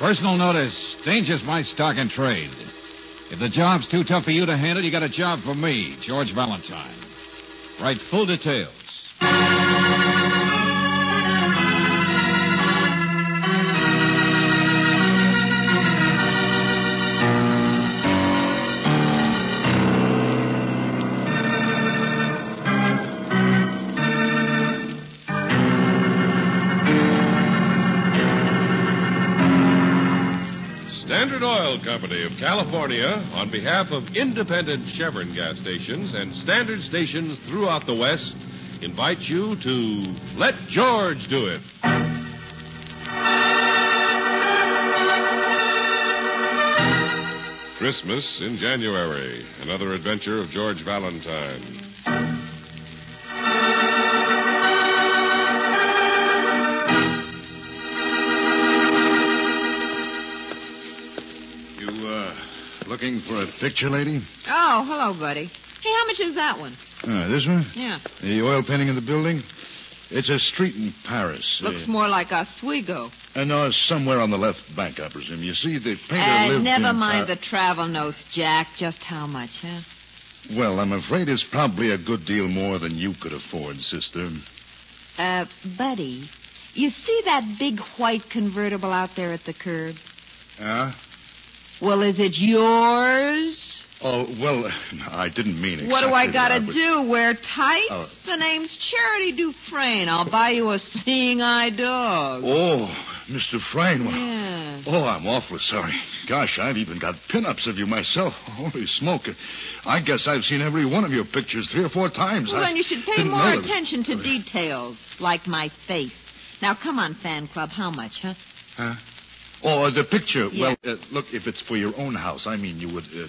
Personal notice. Danger's my stock and trade. If the job's too tough for you to handle, you got a job for me, George Valentine. Write full details. Company of California, on behalf of independent Chevron gas stations and standard stations throughout the West, invite you to Let George Do It. Christmas in January, another adventure of George Valentine. Looking for a picture, lady? Oh, hello, buddy. Hey, how much is that one? Uh, this one? Yeah. The oil painting in the building? It's a street in Paris. Looks uh, more like Oswego. Uh, no, somewhere on the left bank, I presume. You see, the painter Uh, lived never in mind Pa- the travel notes, Jack. Just how much, huh? Well, I'm afraid it's probably a good deal more than you could afford, sister. Uh, buddy, you see that big white convertible out there at the curb? Huh? Well, is it yours? Oh, well, I didn't mean exactly what do I gotta do? Wear tights? Oh. The name's Charity Dufresne. I'll buy you a seeing eye dog. Oh, Mr. Frayne. well, Yeah. Oh, I'm awfully sorry. Gosh, I've even got pin-ups of you myself. Holy smoke. I guess I've seen every one of your pictures three or four times. Well, I then you should pay more attention to oh. details, like my face. Now, come on, fan club. How much, huh? Huh? Oh, the picture. Yeah. Well, uh, look, if it's for your own house, I mean, you would. Uh,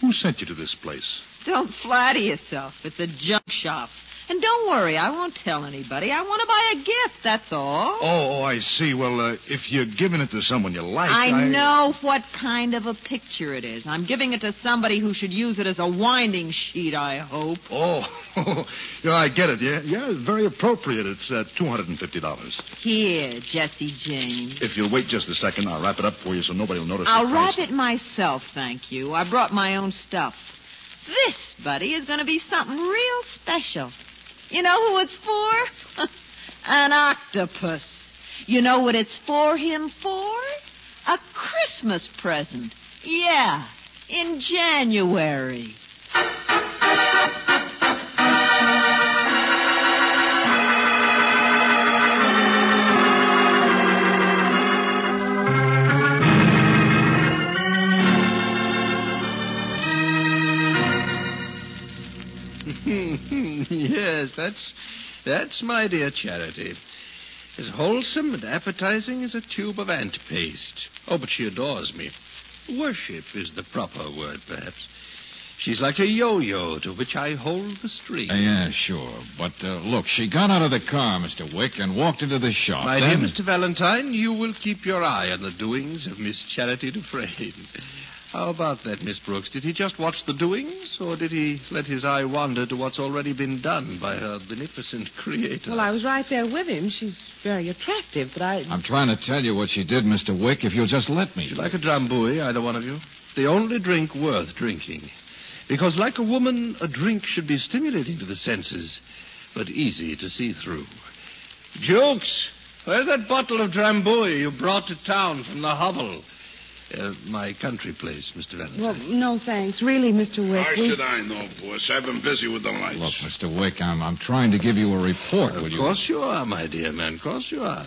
who sent you to this place? Don't flatter yourself. It's a junk shop. And don't worry, I won't tell anybody. I want to buy a gift, that's all. Oh, oh, I see. Well, uh, if you're giving it to someone you like, I I know what kind of a picture it is. I'm giving it to somebody who should use it as a winding sheet, I hope. Oh, yeah, I get it. Yeah, yeah, it's very appropriate. It's uh, two hundred and fifty dollars. Here, Jesse James. If you'll wait just a second, I'll wrap it up for you so nobody will notice. I'll wrap it myself, thank you. I brought my own stuff. This, buddy, is going to be something real special. You know who it's for? An octopus. You know what it's for him for? A Christmas present. Yeah, in January. That's that's my dear Charity. As wholesome and appetizing as a tube of ant paste. Oh, but she adores me. Worship is the proper word, perhaps. She's like a yo-yo to which I hold the string. Uh, yeah, sure. But uh, look, she got out of the car, Mr. Wick, and walked into the shop. My then... dear Mr. Valentine, you will keep your eye on the doings of Miss Charity Dufresne. How about that, Miss Brooks? Did he just watch the doings, or did he let his eye wander to what's already been done by her beneficent creator? Well, I was right there with him. She's very attractive, but I. I'm trying to tell you what she did, Mr. Wick, if you'll just let me. Would you like a drambuie, either one of you? The only drink worth drinking. Because, like a woman, a drink should be stimulating to the senses, but easy to see through. Jukes, where's that bottle of drambuie you brought to town from the hovel? Uh, my country place, Mr. Valentine. Well, no thanks. Really, Mr. Wick. How we- should I know, boss? I've been busy with the lights. Look, Mr. Wick, I'm, I'm trying to give you a report. Of will you? course you are, my dear man. Of course you are.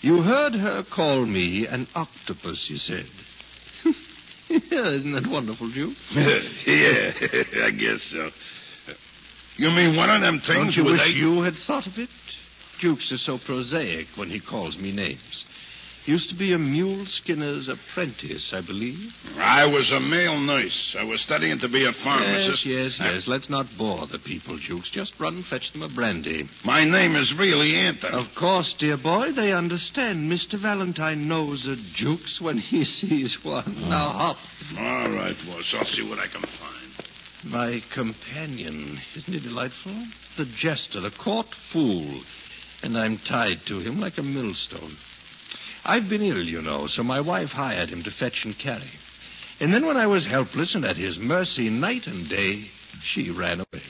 You heard her call me an octopus, you said. Isn't that wonderful, Duke? yeah, I guess so. You mean one of them things Don't you with wish eight- you had thought of it? Jukes is so prosaic when he calls me names. Used to be a mule skinner's apprentice, I believe. I was a male nurse. I was studying to be a pharmacist. yes, yes. Yes. Let's not bore the people, Jukes. Just run and fetch them a brandy. My name is really Anthony. Of course, dear boy, they understand. Mr. Valentine knows a Jukes when he sees one. Hmm. Now hop. All right, boss. I'll see what I can find. My companion, isn't he delightful? The jester, the court fool. And I'm tied to him like a millstone. I've been ill, you know, so my wife hired him to fetch and carry. And then when I was helpless and at his mercy night and day, she ran away.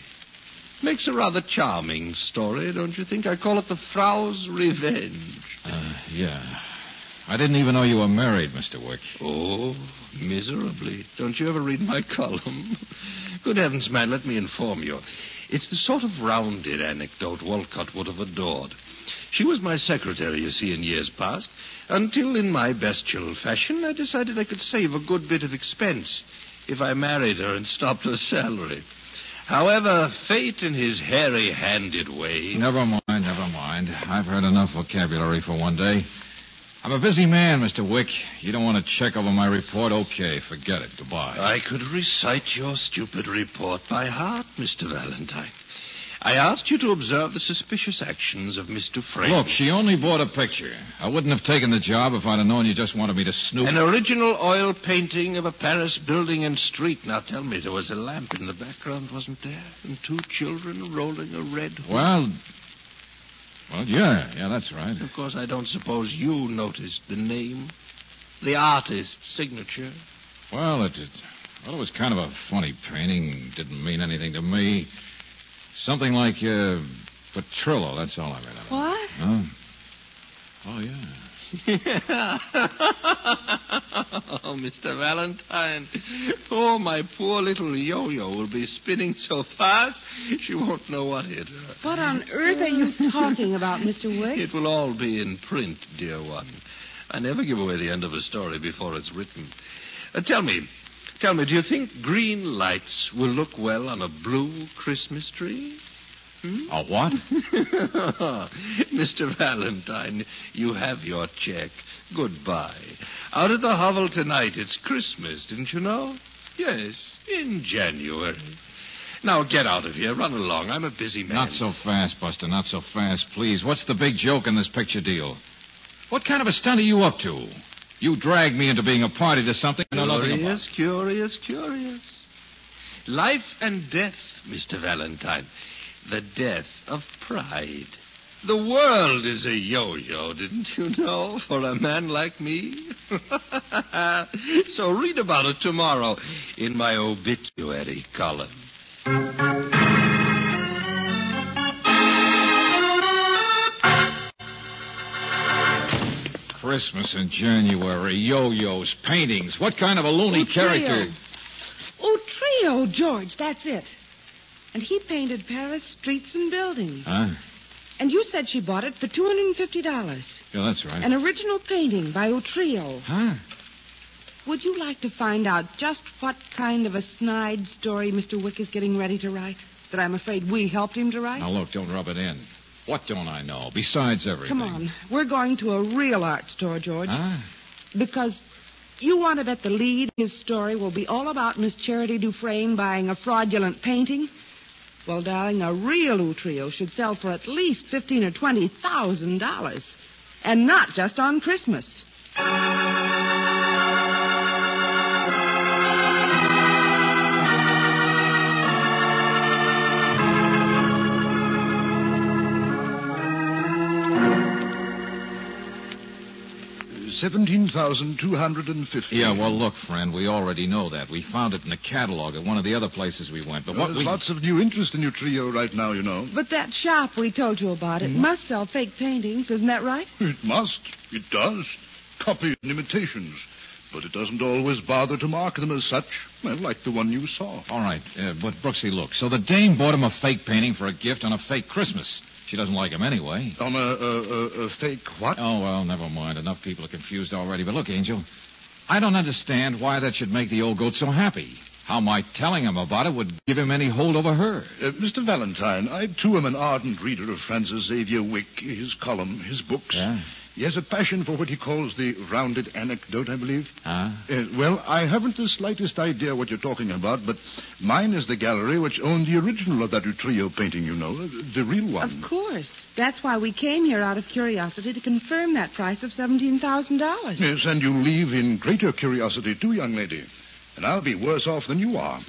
Makes a rather charming story, don't you think? I call it the Frau's Revenge. Uh, yeah. I didn't even know you were married, Mr. Wick. Oh, miserably. Don't you ever read my column? Good heavens, man, let me inform you. It's the sort of rounded anecdote Woollcott would have adored. She was my secretary, you see, in years past, until in my bestial fashion I decided I could save a good bit of expense if I married her and stopped her salary. However, fate in his hairy-handed way... Never mind, never mind. I've heard enough vocabulary for one day. I'm a busy man, Mr. Wick. You don't want to check over my report? Okay, forget it. Goodbye. I could recite your stupid report by heart, Mr. Valentine. I asked you to observe the suspicious actions of Mr. Frank. Look, she only bought a picture. I wouldn't have taken the job if I'd have known you just wanted me to snoop. An original oil painting of a Paris building and street. Now tell me, there was a lamp in the background, wasn't there? And two children rolling a red hood. Well, well, yeah, yeah, that's right. Of course, I don't suppose you noticed the name, the artist's signature. Well, it, it, well, it was kind of a funny painting. Didn't mean anything to me. Something like uh, Petrillo. That's all I read. Out of it. What? Huh? Oh, yeah. oh, Mr. Valentine. Oh, my poor little yo-yo will be spinning so fast she won't know what hit her. What on earth are you talking about, Mr. Wick? It will all be in print, dear one. I never give away the end of a story before it's written. Uh, tell me, tell me, do you think green lights will look well on a blue Christmas tree? Hmm? A what? Mr. Valentine, you have your check. Goodbye. Out at the hovel tonight, it's Christmas, didn't you know? Yes, in January. Now get out of here. Run along. I'm a busy man. Not so fast, Buster. Not so fast, please. What's the big joke in this picture deal? What kind of a stunt are you up to? You dragged me into being a party to something I know nothing about. Curious, curious, curious. Life and death, Mr. Valentine. The death of pride. The world is a yo-yo, didn't you know, for a man like me? so read about it tomorrow in my obituary column. Christmas in January, yo-yos, paintings. What kind of a loony Oh, character? Oh, Trio, George, that's it. And he painted Paris streets and buildings. Huh? And you said she bought it for $250. Yeah, that's right. An original painting by Utrillo. Huh? Would you like to find out just what kind of a snide story Mr. Wick is getting ready to write? That I'm afraid we helped him to write? Now, look, don't rub it in. What don't I know? Besides everything. Come on. We're going to a real art store, George. Huh? Because you want to bet the lead in his story will be all about Miss Charity Dufresne buying a fraudulent painting? Well, darling, a real Utrillo should sell for at least fifteen or twenty thousand dollars. And not just on Christmas. Seventeen thousand two hundred and fifty. Yeah, well, look, friend, we already know that. We found it in a catalog at one of the other places we went. But Well, what there's we... lots of new interest in Utrillo right now, you know. But that shop we told you about, it must sell fake paintings, isn't that right? It must. It does. Copy and imitations. But it doesn't always bother to mark them as such. Well, like the one you saw. All right, uh, but Brooksy, look. So the dame bought him a fake painting for a gift on a fake Christmas. She doesn't like him anyway. On a, a, a, a fake what? Oh, well, never mind. Enough people are confused already. But look, Angel, I don't understand why that should make the old goat so happy. How my telling him about it would give him any hold over her. Uh, Mr. Valentine, I too am an ardent reader of Francis Xavier Wick, his column, his books. Yeah? He has a passion for what he calls the rounded anecdote, I believe. Huh? Uh, well, I haven't the slightest idea what you're talking about, but mine is the gallery which owned the original of that Utrillo painting, you know, the real one. Of course. That's why we came here out of curiosity to confirm that price of $17,000. Yes, and you leave in greater curiosity, too, young lady. And I'll be worse off than you are.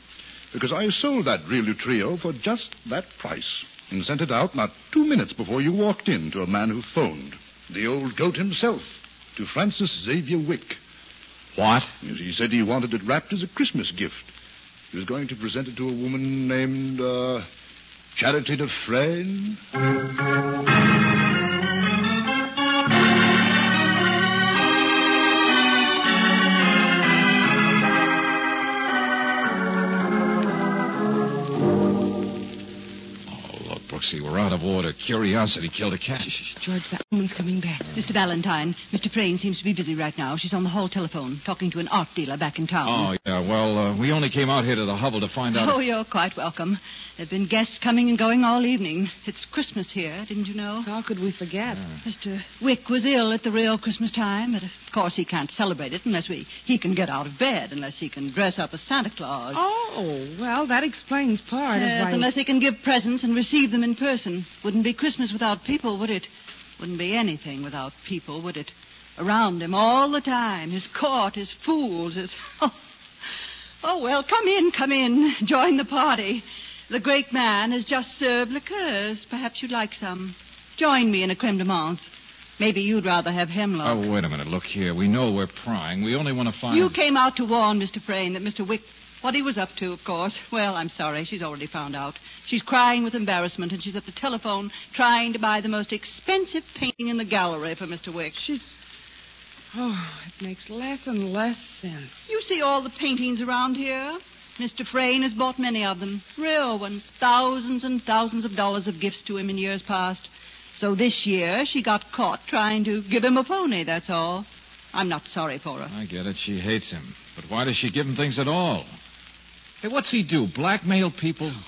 Because I sold that real Utrillo for just that price. And sent it out not two minutes before you walked in to a man who phoned. The old goat himself. to Francis Xavier Wick. What? He said he wanted it wrapped as a Christmas gift. He was going to present it to a woman named, uh, Charity Dufresne. Look, Brooksy, we're out of order. Curiosity killed a cat. George, that woman's coming back. Mr. Valentine, Mr. Frayne seems to be busy right now. She's on the hall telephone, talking to an art dealer back in town. Oh, yeah, well, uh, we only came out here to the hovel to find out. Oh, you're quite welcome. There have been guests coming and going all evening. It's Christmas here, didn't you know? How could we forget? Mr. Wick was ill at the real Christmas time, but of course he can't celebrate it unless we, he can get out of bed, unless he can dress up as Santa Claus. Oh, well, that explains part Yes, of why... unless he can give presents and receive them in person. Wouldn't be Christmas without people, would it? Wouldn't be anything without people, would it? Around him all the time. His court, his fools, his. Oh, oh well, come in, come in. Join the party. The great man has just served liqueurs. Perhaps you'd like some. Join me in a creme de menthe. Maybe you'd rather have hemlock. Oh, wait a minute. Look here. We know we're prying. We only want to find. You came out to warn Mr. Frayne that Mr. Wick, what he was up to, of course. Well, I'm sorry. She's already found out. She's crying with embarrassment, and she's at the telephone trying to buy the most expensive painting in the gallery for Mr. Wick. She's... Oh, it makes less and less sense. You see all the paintings around here? Mr. Frayne has bought many of them. Real ones. Thousands and thousands of dollars of gifts to him in years past. So this year she got caught trying to give him a pony, that's all. I'm not sorry for her. I get it. She hates him. But why does she give him things at all? Hey, what's he do? Blackmail people?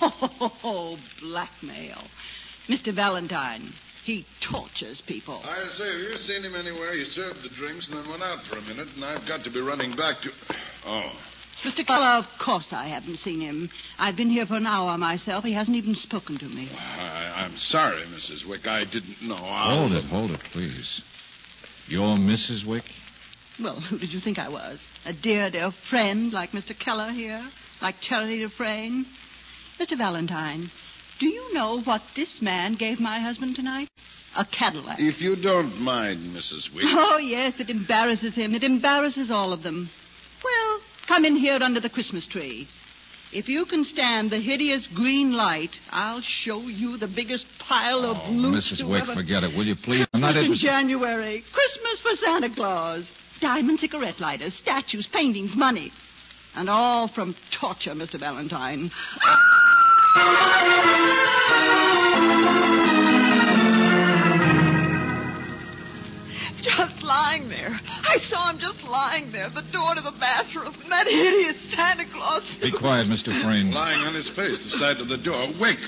Oh, blackmail. Mr. Valentine, he tortures people. I say, have you seen him anywhere? He served the drinks and then went out for a minute, and I've got to be running back to. Oh. Mr. Keller, of course I haven't seen him. I've been here for an hour myself. He hasn't even spoken to me. I, I'm sorry, Mrs. Wick. I didn't know. I'll... Hold it, hold it, please. You're Mrs. Wick? Well, who did you think I was? A dear, dear friend like Mr. Keller here? Like Charity Dufresne? Mr. Valentine, do you know what this man gave my husband tonight? A Cadillac. If you don't mind, Mrs. Wick. Oh, yes, it embarrasses him. It embarrasses all of them. Well, come in here under the Christmas tree. If you can stand the hideous green light, I'll show you the biggest pile of Oh, loot Mrs. you Wick, ever... forget it, will you please? I'm not in interested. January. Christmas for Santa Claus. Diamond cigarette lighters, statues, paintings, money. And all from torture, Mr. Valentine. Just lying there. I saw him just lying there at the door to the bathroom. And that hideous Santa Claus. Be quiet, Mr. Frayne. Lying on his face, the side of the door. Wick.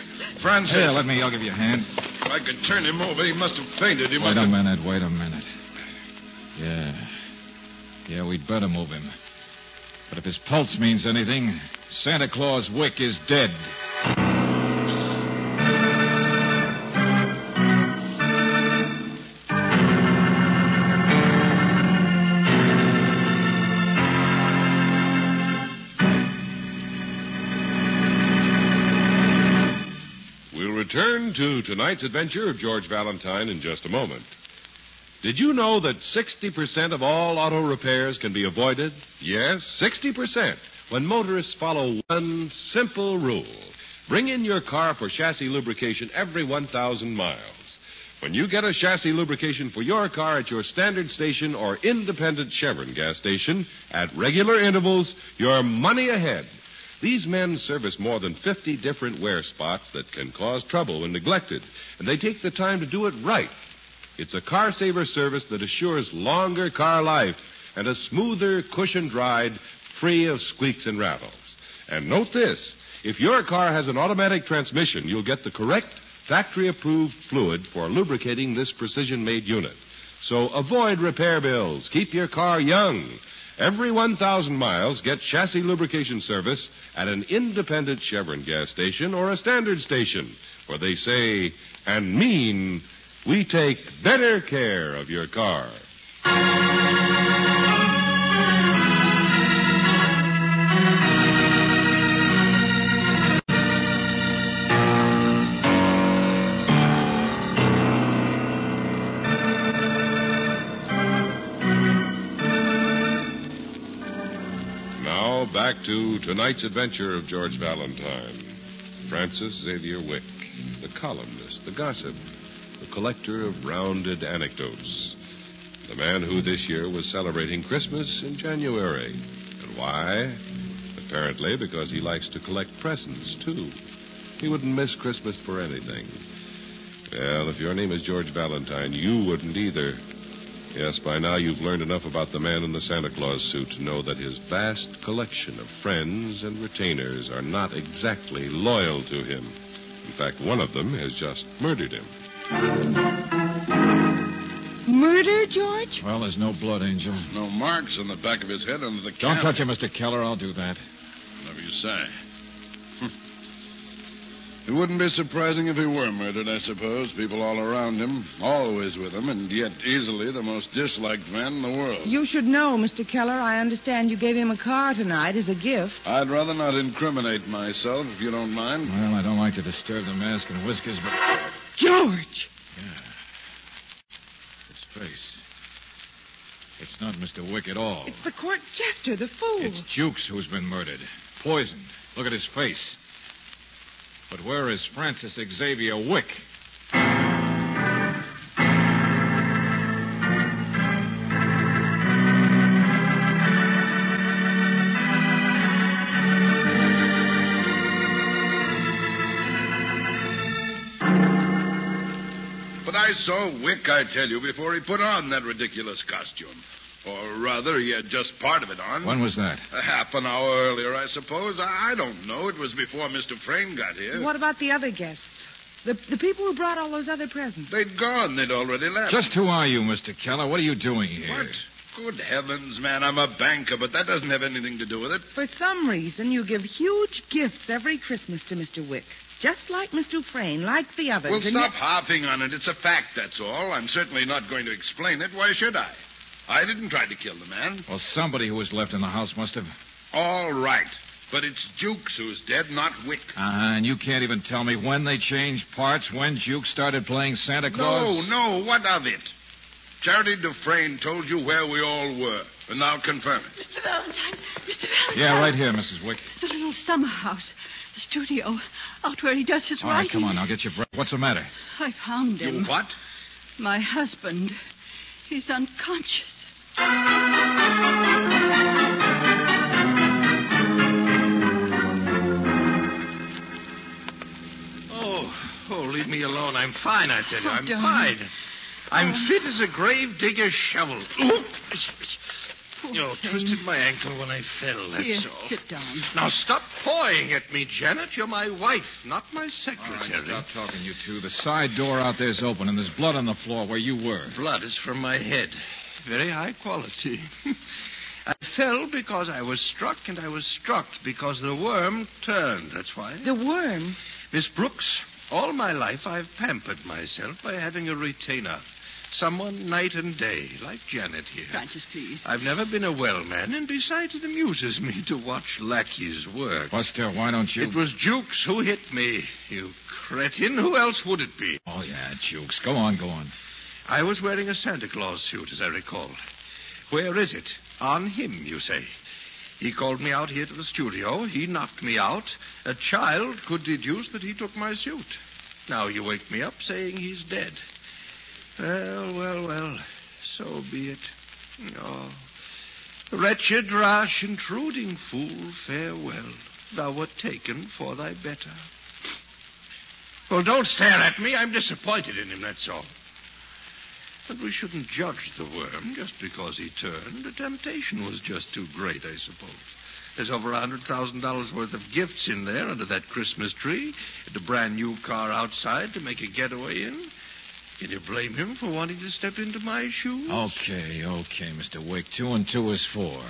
Francis. Here, let me. I'll give you a hand. If I could turn him over, he must have fainted. He Wait must a have... minute, wait a minute. Yeah. Yeah, we'd better move him. But if his pulse means anything, Santa Claus Wick is dead. We'll return to tonight's adventure of George Valentine in just a moment. Did you know that 60% of all auto repairs can be avoided? Yes, 60% when motorists follow one simple rule. Bring in your car for chassis lubrication every 1,000 miles. When you get a chassis lubrication for your car at your standard station or independent Chevron gas station at regular intervals, you're money ahead. These men service more than 50 different wear spots that can cause trouble when neglected, and they take the time to do it right. It's a car saver service that assures longer car life and a smoother, cushioned ride free of squeaks and rattles. And note this if your car has an automatic transmission, you'll get the correct factory approved fluid for lubricating this precision made unit. So avoid repair bills. Keep your car young. Every 1,000 miles, get chassis lubrication service at an independent Chevron gas station or a standard station where they say and mean we take better care of your car. Now back to tonight's adventure of George Valentine. Francis Xavier Wick, the columnist, the gossip, the collector of rounded anecdotes. The man who this year was celebrating Christmas in January. And why? Apparently because he likes to collect presents, too. He wouldn't miss Christmas for anything. Well, if your name is George Valentine, you wouldn't either. Yes, by now you've learned enough about the man in the Santa Claus suit to know that his vast collection of friends and retainers are not exactly loyal to him. In fact, one of them has just murdered him. Murder, George? Well, there's no blood, Angel. No marks on the back of his head under the cap. Don't touch him, Mr. Keller. I'll do that. Whatever you say. It wouldn't be surprising if he were murdered, I suppose. People all around him, always with him, and yet easily the most disliked man in the world. You should know, Mr. Keller. I understand you gave him a car tonight as a gift. I'd rather not incriminate myself, if you don't mind. Well, I don't like to disturb the mask and whiskers, but George! his face. It's not Mr. Wick at all. It's the court jester, the fool. It's Jukes who's been murdered. Poisoned. Look at his face. But where is Francis Xavier Wick? But I saw Wick, I tell you, before he put on that ridiculous costume. Or rather, he had just part of it on. When was that? A half an hour earlier, I suppose. I I don't know. It was before Mr. Frayne got here. What about the other guests? The, the people who brought all those other presents? They'd gone. They'd already left. Just who are you, Mr. Keller? What are you doing here? What? Good heavens, man. I'm a banker, but that doesn't have anything to do with it. For some reason, you give huge gifts every Christmas to Mr. Wick. Just like Mr. Frayne, like the others. Well, stop yet- harping on it. It's a fact, that's all. I'm certainly not going to explain it. Why should I? I didn't try to kill the man. Well, somebody who was left in the house must have. All right. But it's Jukes who's dead, not Wick. Uh-huh, and you can't even tell me when they changed parts, when Jukes started playing Santa Claus? no. No, what of it? Charity Dufresne told you where we all were, and now confirm it. Mr. Valentine, Mr. Valentine. Yeah, right here, Mrs. Wick. The little summer house, the studio, out where he does his All right, writing. come on, I'll get your breath. What's the matter? I found him. You what? My husband. He's unconscious. Oh, oh, leave me alone. I'm fine, I said. Oh, I'm darling. fine. I'm oh. fit as a grave digger's shovel. Oh, Ooh. You thing. twisted my ankle when I fell, that's Here, all. sit down. Now stop pawing at me, Janet. You're my wife, not my secretary. All right, secretary. stop talking, you two. The side door out there's open, and there's blood on the floor where you were. Blood is from my head. Very high quality. I fell because I was struck, and I was struck because the worm turned. That's why. The worm. Miss Brooks, all my life I've pampered myself by having a retainer. Someone night and day, like Janet here. Francis, please. I've never been a well man, and besides, it amuses me to watch lackeys work. Buster, why don't you? It was Jukes who hit me, you cretin. Who else would it be? Oh, yeah, Jukes. Go on, go on. I was wearing a Santa Claus suit, as I recall. Where is it? On him, you say. He called me out here to the studio. He knocked me out. A child could deduce that he took my suit. Now you wake me up saying he's dead. Well, well, well. So be it. Oh. Wretched, rash, intruding fool, farewell. Thou wert taken for thy better. Well, don't stare at me. I'm disappointed in him, that's all. But we shouldn't judge the worm just because he turned. The temptation was just too great, I suppose. There's over a hundred thousand dollars worth of gifts in there under that Christmas tree, and a brand new car outside to make a getaway in. Can you blame him for wanting to step into my shoes? Okay, okay, Mr. Wick. Two and two is four.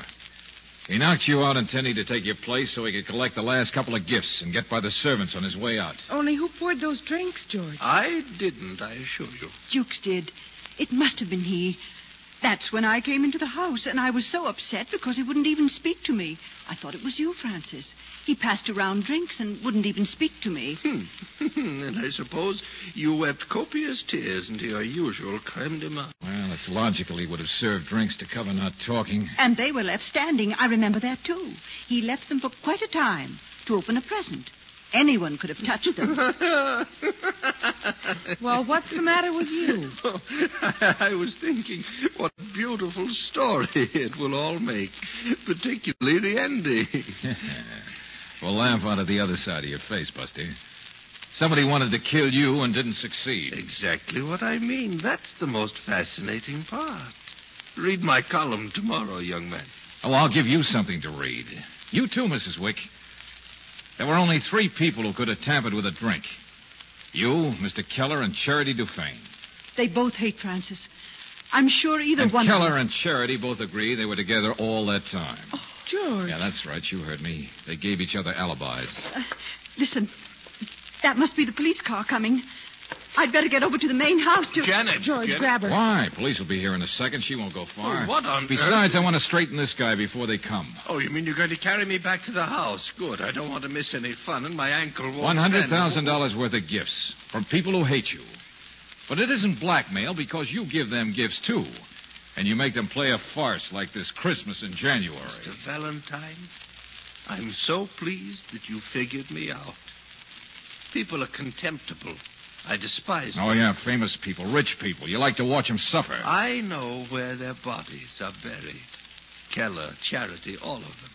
He knocked you out intending to take your place so he could collect the last couple of gifts and get by the servants on his way out. Only who poured those drinks, George? I didn't, I assure you. Jukes did. It must have been he. That's when I came into the house, and I was so upset because he wouldn't even speak to me. I thought it was you, Francis. He passed around drinks and wouldn't even speak to me. Hmm. and I suppose you wept copious tears into your usual creme de menthe. Well, it's logical he would have served drinks to cover not talking. And they were left standing. I remember that, too. He left them for quite a time to open a present. Anyone could have touched them. Well, what's the matter with you? I was thinking what a beautiful story it will all make, particularly the ending. Well, laugh out of the other side of your face, Buster. Somebody wanted to kill you and didn't succeed. Exactly what I mean. That's the most fascinating part. Read my column tomorrow, young man. Oh, I'll give you something to read. You too, Mrs. Wick. There were only three people who could have tampered with a drink. You, Mr. Keller, and Charity Dufresne. They both hate Francis. I'm sure either and one Keller and Charity both agree they were together all that time. Oh, George. Yeah, that's right. You heard me. They gave each other alibis. Uh, listen, that must be the police car coming. I'd better get over to the main house to... Janet. George, Janet. grab her. Why? Police will be here in a second. She won't go far. Oh, what on Besides, earth? I want to straighten this guy before they come. Oh, you mean you're going to carry me back to the house? Good. I don't want to miss any fun, and my ankle won't. One hundred stand thousand dollars worth of gifts from people who hate you. But it isn't blackmail because you give them gifts too. And you make them play a farce like this Christmas in January. Mr. Valentine, I'm so pleased that you figured me out. People are contemptible. I despise oh, them. Oh, yeah, famous people, rich people. You like to watch them suffer. I know where their bodies are buried. Keller, Charity, all of them.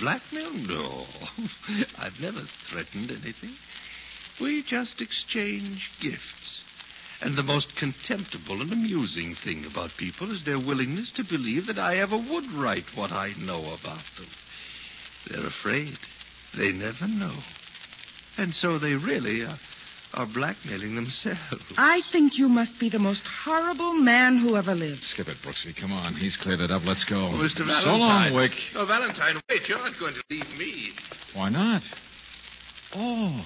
Blackmail? No. I've never threatened anything. We just exchange gifts. And the most contemptible and amusing thing about people is their willingness to believe that I ever would write what I know about them. They're afraid. They never know. And so they really are, are blackmailing themselves. I think you must be the most horrible man who ever lived. Skip it, Brooksy. Come on. He's cleared it up. Let's go. Oh, Mr. Valentine. So long, Wick. No, Valentine, wait. You're not going to leave me. Why not? Oh.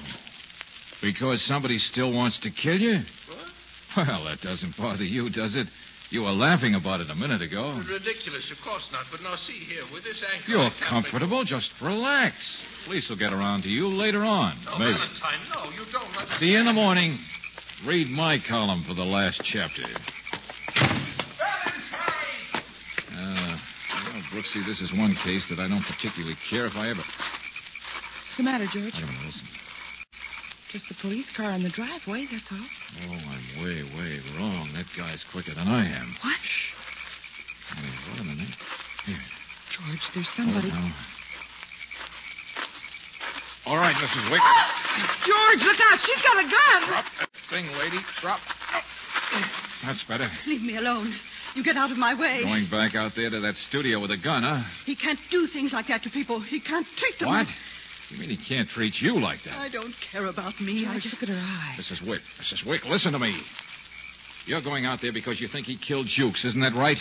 Because somebody still wants to kill you? What? Well, that doesn't bother you, does it? You were laughing about it a minute ago. Ridiculous, of course not. But now, see here, with this ankle. I You're can't comfortable. Just relax. Police will get around to you later on. No, Maybe. Valentine, no, you don't. Let See you in the morning. Read my column for the last chapter. Uh, well, Brooksy, this is one case that I don't particularly care if I ever. What's the matter, George? I don't know, listen. Just the police car in the driveway, that's all. Oh, I'm way, way wrong. That guy's quicker than I am. What? Hey, wait a minute. Here. George, there's somebody. Oh, no. All right, Mrs. Wick. Ah! George, look out. She's got a gun. Drop that thing, lady. Drop. That's better. Leave me alone. You get out of my way. Going back out there to that studio with a gun, huh? He can't do things like that to people. He can't treat them. What? You mean he can't treat you like that? I don't care about me. I George, just... look at her eyes. Mrs. Wick, Mrs. Wick, listen to me. You're going out there because you think he killed Jukes, isn't that right?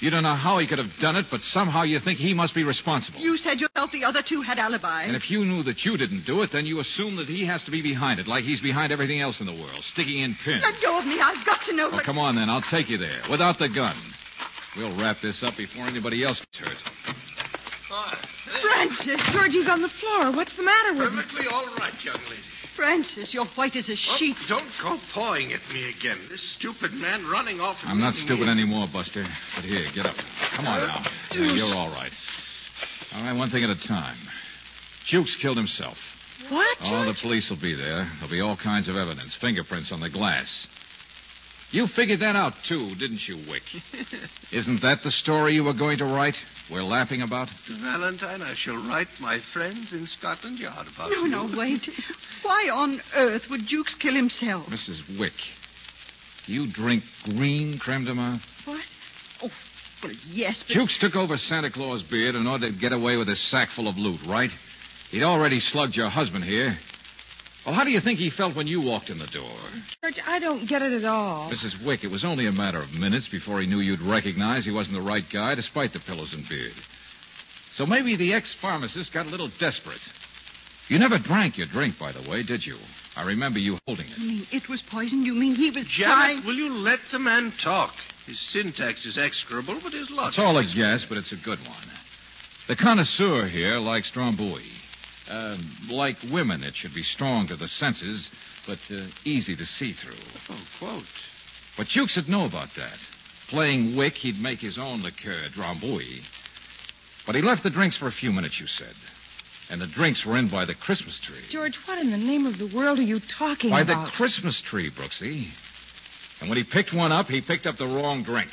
You don't know how he could have done it, but somehow you think he must be responsible. You said yourself the other two had alibis. And if you knew that you didn't do it, then you assume that he has to be behind it, like he's behind everything else in the world, sticking in pins. Let go of me. I've got to know. Well, what- come on then. I'll take you there, without the gun. We'll wrap this up before anybody else gets hurt. Francis. Georgie's on the floor. What's the matter with him? Perfectly all right, young lady. Francis, you're white as a Oh, sheet. don't go pawing at me again. This stupid man running off. and I'm not stupid me. anymore, Buster. But here, get up. Come on uh, now. Yeah, you're all right. All right, one thing at a time. Jukes killed himself. What, Oh, the police will be there. There'll be all kinds of evidence, fingerprints on the glass. You figured that out, too, didn't you, Wick? Isn't that the story you were going to write? We're laughing about? Valentine, I shall write my friends in Scotland Yard about No, you. no, wait. Why on earth would Jukes kill himself? Mrs. Wick, do you drink green creme de menthe? What? Oh, well, yes, but... Jukes took over Santa Claus' beard in order to get away with his sack full of loot, right? He'd already slugged your husband here. Well, how do you think he felt when you walked in the door? George, I don't get it at all. Mrs. Wick, it was only a matter of minutes before he knew you'd recognize he wasn't the right guy, despite the pillows and beard. So maybe the ex-pharmacist got a little desperate. You never drank your drink, by the way, did you? I remember you holding it. You mean it was poisoned? You mean he was Janet, trying... will you let the man talk? His syntax is execrable, but his logic. It's all a guess, but it's a good one. The connoisseur here likes Drambuie. Uh, like women, it should be strong to the senses, but uh, easy to see through. Oh, quote. But Jukes would know about that. Playing Wick, he'd make his own liqueur, Drambuie. But he left the drinks for a few minutes, you said. And the drinks were in by the Christmas tree. George, what in the name of the world are you talking By about? By the Christmas tree, Brooksy. And when he picked one up, he picked up the wrong drink.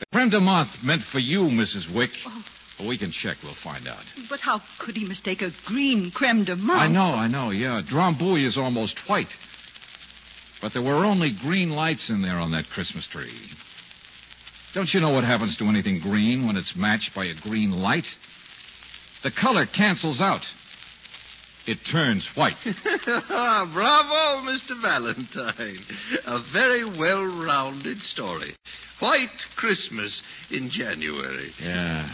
The creme de menthe meant for you, Mrs. Wick. Oh. But we can check. We'll find out. But how could he mistake a green creme de menthe? I know, I know, yeah. Drambuie is almost white. But there were only green lights in there on that Christmas tree. Don't you know what happens to anything green when it's matched by a green light? The color cancels out. It turns white. Ah, bravo, Mr. Valentine. A very well rounded story. White Christmas in January. yeah.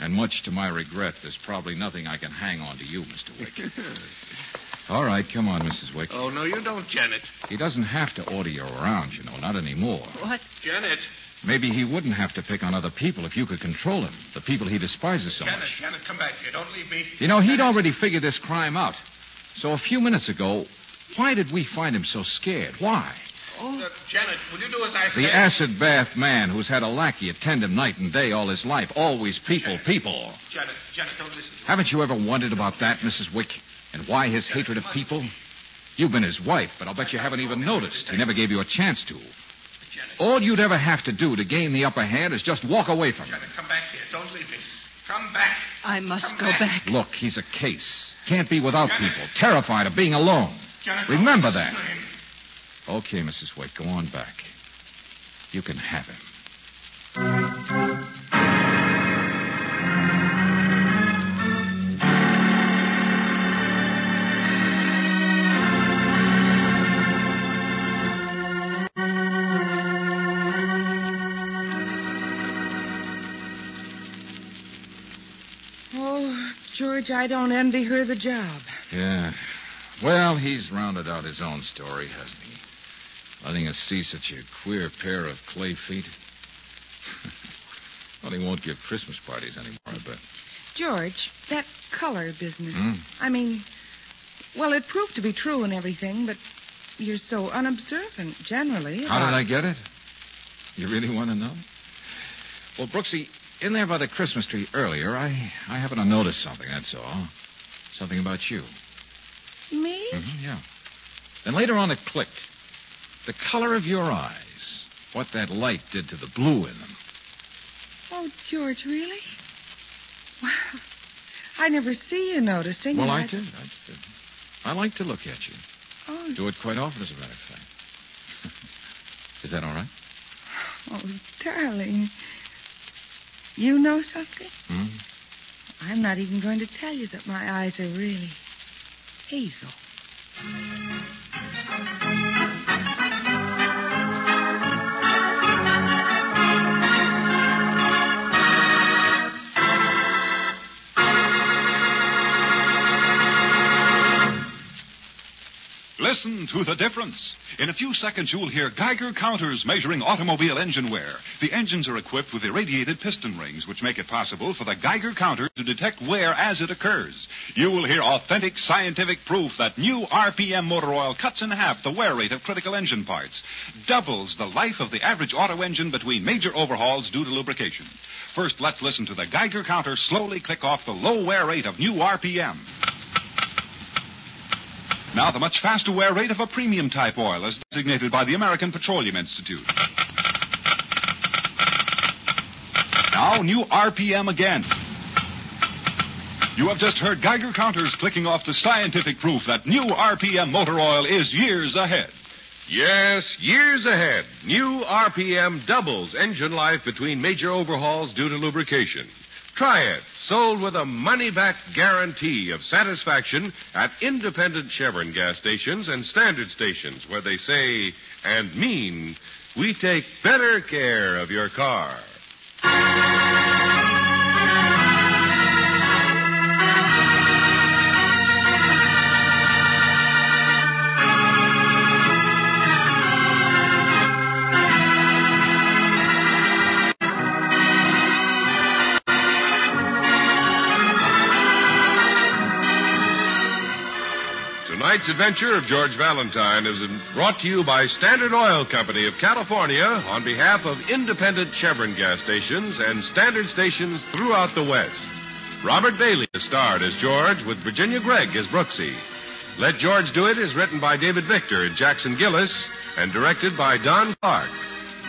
And much to my regret, there's probably nothing I can hang on to you, Mr. Wick. All right, come on, Mrs. Wick. Oh, no, you don't, Janet. He doesn't have to order you around, you know, not anymore. What? Janet. Maybe he wouldn't have to pick on other people if you could control him, the people he despises so much. Janet, much. Janet, come back here. Don't leave me. You know, he'd already figured this crime out. So a few minutes ago, why did we find him so scared? Why? Uh, Janet, will you do as I say? The acid bath man who's had a lackey attend him night and day all his life. Always people, people. Janet, Janet, don't listen to. Haven't you ever wondered about that, Mrs. Wick? And why his hatred of people? You've been his wife, but I'll bet you haven't even noticed. He never gave you a chance to. Janet, All you'd ever have to do to gain the upper hand is just walk away from him. Come back here. Don't leave me. Come back. I must Come go back. back. Look, he's a case. Can't be without people. Terrified of being alone. Janet, Remember that. Okay, Mrs. White, go on back. You can have him. Oh, George, I don't envy her the job. Yeah. Well, he's rounded out his own story, hasn't he? Letting us see such a queer pair of clay feet. well, he won't give Christmas parties anymore, I bet. George, that color business. Hmm? I mean, well, it proved to be true and everything, but you're so unobservant generally. How did I get it? You really want to know? Well, Brooksy, in there by the Christmas tree earlier, I, I happened to notice something, that's all. Something about you. Me? hmm yeah. Then later on it clicked. The color of your eyes. What that light did to the blue in them. Oh, George, really? Well, I never see you noticing. Well, and I did. I did. I like to look at you. Oh, Do it quite often, as a matter of fact. Is that all right? oh, darling. You know something? Hmm? I'm not even going to tell you that my eyes are really hazel. Listen to the difference. In a few seconds, you'll hear Geiger counters measuring automobile engine wear. The engines are equipped with irradiated piston rings, which make it possible for the Geiger counter to detect wear as it occurs. You will hear authentic scientific proof that new RPM motor oil cuts in half the wear rate of critical engine parts, doubles the life of the average auto engine between major overhauls due to lubrication. First, let's listen to the Geiger counter slowly click off the low wear rate of new RPM. Now, the much faster wear rate of a premium type oil as designated by the American Petroleum Institute. Now, new RPM again. You have just heard Geiger counters clicking off the scientific proof that new RPM motor oil is years ahead. Yes, years ahead. New RPM doubles engine life between major overhauls due to lubrication. Try it. Sold with a money back guarantee of satisfaction at independent Chevron gas stations and standard stations where they say and mean we take better care of your car. Tonight's adventure of George Valentine is brought to you by Standard Oil Company of California on behalf of independent Chevron gas stations and standard stations throughout the West. Robert Bailey is starred as George with Virginia Gregg as Brooksy. Let George Do It is written by David Victor and Jackson Gillis and directed by Don Clark.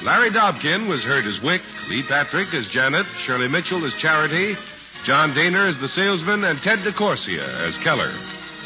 Larry Dobkin was heard as Wick, Lee Patrick as Janet, Shirley Mitchell as Charity, John Dehner as the salesman, and Ted DeCorsia as Keller.